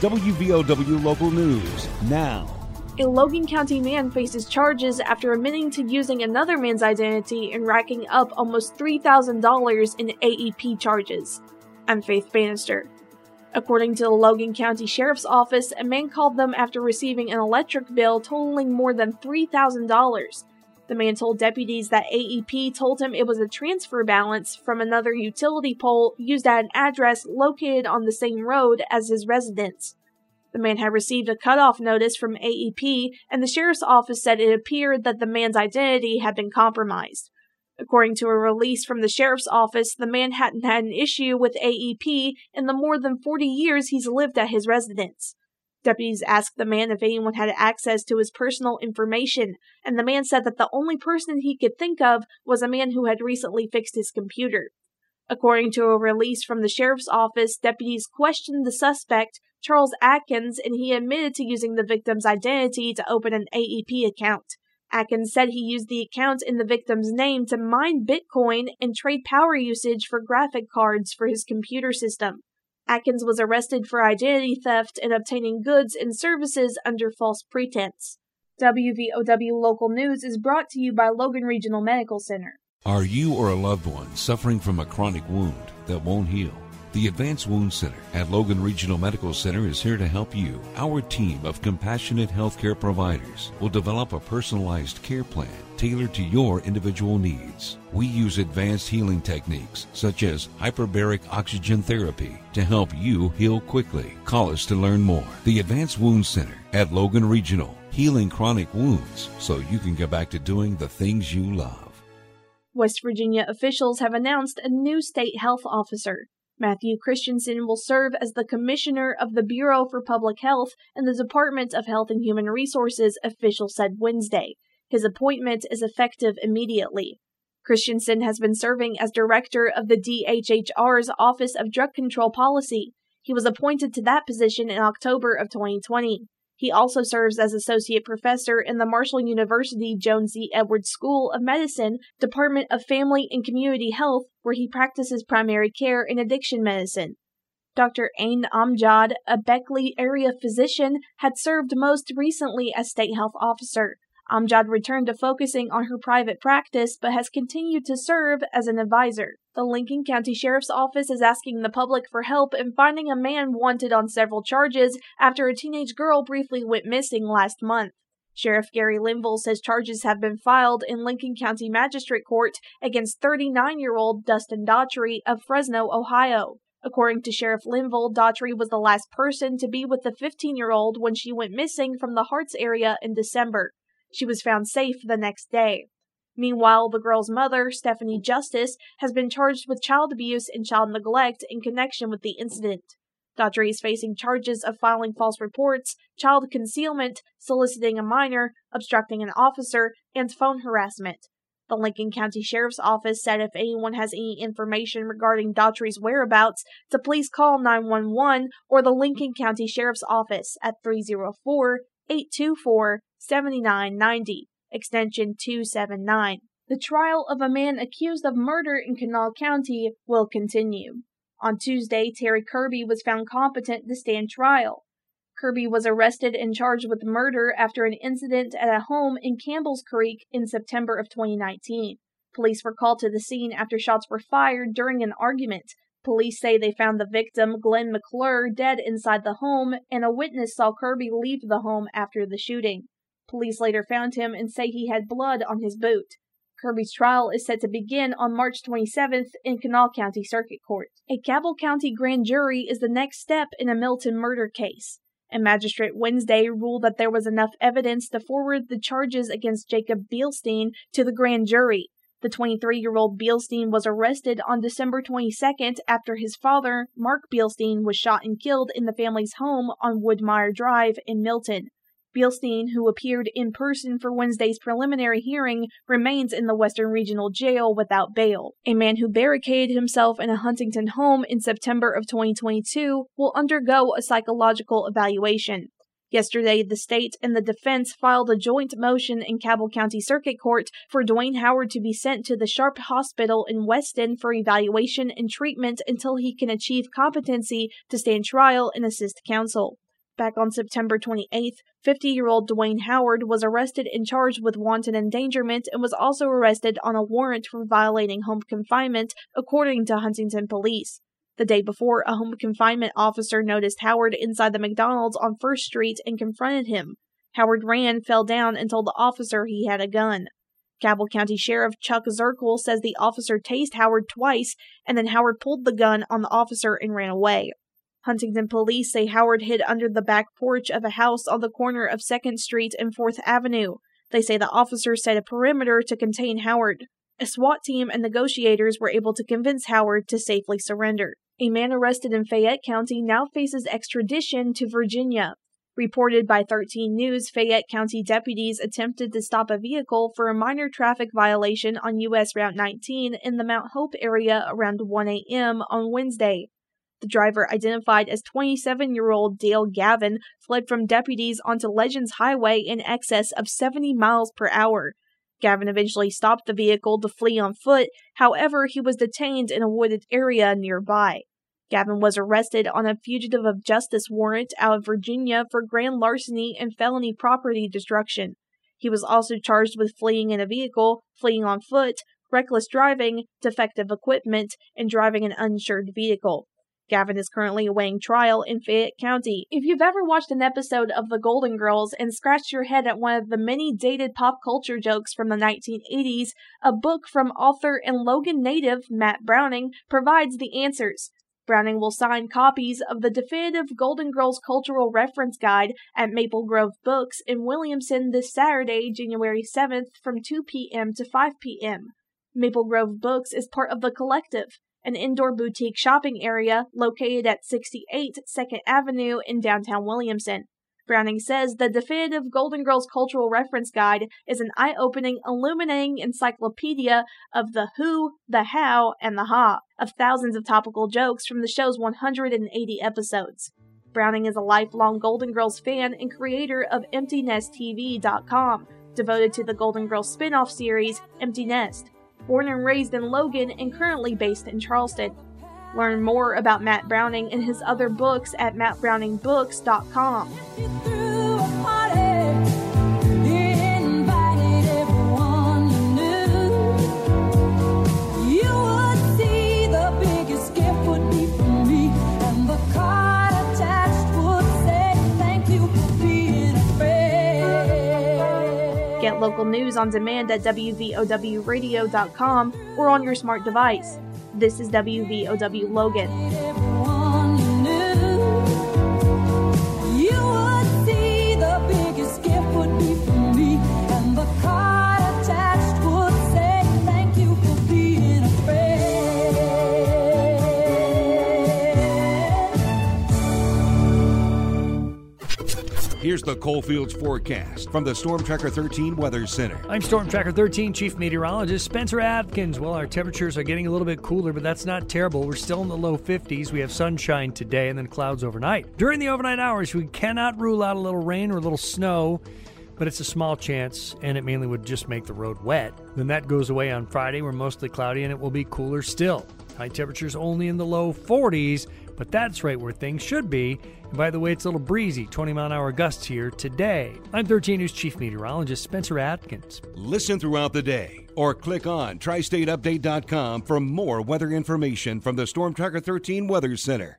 WVOW Local News now. A Logan County man faces charges after admitting to using another man's identity and racking up almost $3,000 in AEP charges. I'm Faith Bannister. According to the Logan County Sheriff's Office, a man called them after receiving an electric bill totaling more than $3,000. The man told deputies that AEP told him it was a transfer balance from another utility pole used at an address located on the same road as his residence. The man had received a cutoff notice from AEP, and the sheriff's office said it appeared that the man's identity had been compromised. According to a release from the sheriff's office, the man hadn't had an issue with AEP in the more than 40 years he's lived at his residence. Deputies asked the man if anyone had access to his personal information, and the man said that the only person he could think of was a man who had recently fixed his computer. According to a release from the sheriff's office, deputies questioned the suspect, Charles Atkins, and he admitted to using the victim's identity to open an AEP account. Atkins said he used the account in the victim's name to mine Bitcoin and trade power usage for graphic cards for his computer system. Atkins was arrested for identity theft and obtaining goods and services under false pretense. WVOW Local News is brought to you by Logan Regional Medical Center. Are you or a loved one suffering from a chronic wound that won't heal? The Advanced Wound Center at Logan Regional Medical Center is here to help you. Our team of compassionate healthcare providers will develop a personalized care plan tailored to your individual needs. We use advanced healing techniques such as hyperbaric oxygen therapy to help you heal quickly. Call us to learn more. The Advanced Wound Center at Logan Regional, healing chronic wounds so you can get back to doing the things you love. West Virginia officials have announced a new state health officer. Matthew Christiansen will serve as the Commissioner of the Bureau for Public Health and the Department of Health and Human Resources, official said Wednesday. His appointment is effective immediately. Christiansen has been serving as director of the DHHR's Office of Drug Control Policy. He was appointed to that position in October of 2020. He also serves as associate professor in the Marshall University Joan C. Edwards School of Medicine, Department of Family and Community Health, where he practices primary care and addiction medicine. Dr. Ayne Amjad, a Beckley area physician, had served most recently as state health officer. Amjad returned to focusing on her private practice but has continued to serve as an advisor. The Lincoln County Sheriff's Office is asking the public for help in finding a man wanted on several charges after a teenage girl briefly went missing last month. Sheriff Gary Linville says charges have been filed in Lincoln County Magistrate Court against 39 year old Dustin Daughtry of Fresno, Ohio. According to Sheriff Linville, Daughtry was the last person to be with the 15 year old when she went missing from the Harts area in December. She was found safe the next day. Meanwhile, the girl's mother, Stephanie Justice, has been charged with child abuse and child neglect in connection with the incident. Daughtry is facing charges of filing false reports, child concealment, soliciting a minor, obstructing an officer, and phone harassment. The Lincoln County Sheriff's Office said if anyone has any information regarding Daughtry's whereabouts, to please call 911 or the Lincoln County Sheriff's Office at 304 824 7990, extension 279. The trial of a man accused of murder in Kanawha County will continue. On Tuesday, Terry Kirby was found competent to stand trial. Kirby was arrested and charged with murder after an incident at a home in Campbell's Creek in September of 2019. Police were called to the scene after shots were fired during an argument. Police say they found the victim, Glenn McClure, dead inside the home, and a witness saw Kirby leave the home after the shooting. Police later found him and say he had blood on his boot. Kirby's trial is set to begin on March 27th in Kanawha County Circuit Court. A Cabell County grand jury is the next step in a Milton murder case. A magistrate Wednesday ruled that there was enough evidence to forward the charges against Jacob Bielstein to the grand jury. The 23 year old Bielstein was arrested on December 22nd after his father, Mark Bielstein, was shot and killed in the family's home on Woodmire Drive in Milton. Bielstein, who appeared in person for Wednesday's preliminary hearing, remains in the Western Regional Jail without bail. A man who barricaded himself in a Huntington home in September of 2022 will undergo a psychological evaluation. Yesterday, the state and the defense filed a joint motion in Cabell County Circuit Court for Dwayne Howard to be sent to the Sharpe Hospital in Weston for evaluation and treatment until he can achieve competency to stand trial and assist counsel. Back on September 28th, 50 year old Dwayne Howard was arrested and charged with wanton endangerment and was also arrested on a warrant for violating home confinement, according to Huntington police. The day before, a home confinement officer noticed Howard inside the McDonald's on First Street and confronted him. Howard ran, fell down, and told the officer he had a gun. Cabell County Sheriff Chuck Zerkle says the officer tased Howard twice, and then Howard pulled the gun on the officer and ran away. Huntington police say Howard hid under the back porch of a house on the corner of 2nd Street and 4th Avenue. They say the officers set a perimeter to contain Howard. A SWAT team and negotiators were able to convince Howard to safely surrender. A man arrested in Fayette County now faces extradition to Virginia. Reported by 13 News, Fayette County deputies attempted to stop a vehicle for a minor traffic violation on U.S. Route 19 in the Mount Hope area around 1 a.m. on Wednesday. The driver, identified as 27 year old Dale Gavin, fled from deputies onto Legends Highway in excess of 70 miles per hour. Gavin eventually stopped the vehicle to flee on foot, however, he was detained in a wooded area nearby. Gavin was arrested on a fugitive of justice warrant out of Virginia for grand larceny and felony property destruction. He was also charged with fleeing in a vehicle, fleeing on foot, reckless driving, defective equipment, and driving an uninsured vehicle. Gavin is currently awaiting trial in Fayette County. If you've ever watched an episode of The Golden Girls and scratched your head at one of the many dated pop culture jokes from the 1980s, a book from author and Logan native Matt Browning provides the answers. Browning will sign copies of the definitive Golden Girls Cultural Reference Guide at Maple Grove Books in Williamson this Saturday, January 7th from 2 p.m. to 5 p.m. Maple Grove Books is part of The Collective, an indoor boutique shopping area located at 68 2nd Avenue in downtown Williamson. Browning says the definitive Golden Girls Cultural Reference Guide is an eye opening, illuminating encyclopedia of the who, the how, and the ha of thousands of topical jokes from the show's 180 episodes. Browning is a lifelong Golden Girls fan and creator of EmptyNestTV.com, devoted to the Golden Girls spin off series Empty Nest born and raised in Logan and currently based in Charleston. Learn more about Matt Browning and his other books at mattbrowningbooks.com. local news on demand at WVOWradio.com or on your smart device. This is WVOW Logan. Here's the Coalfields forecast from the Storm Tracker 13 Weather Center. I'm Storm Tracker 13 Chief Meteorologist Spencer Atkins. Well, our temperatures are getting a little bit cooler, but that's not terrible. We're still in the low 50s. We have sunshine today and then clouds overnight. During the overnight hours, we cannot rule out a little rain or a little snow but it's a small chance and it mainly would just make the road wet. Then that goes away on Friday. We're mostly cloudy and it will be cooler still. High temperatures only in the low 40s, but that's right where things should be. And by the way, it's a little breezy, 20 mile an hour gusts here today. I'm 13 News Chief Meteorologist Spencer Atkins. Listen throughout the day or click on tristateupdate.com for more weather information from the Storm Tracker 13 Weather Center.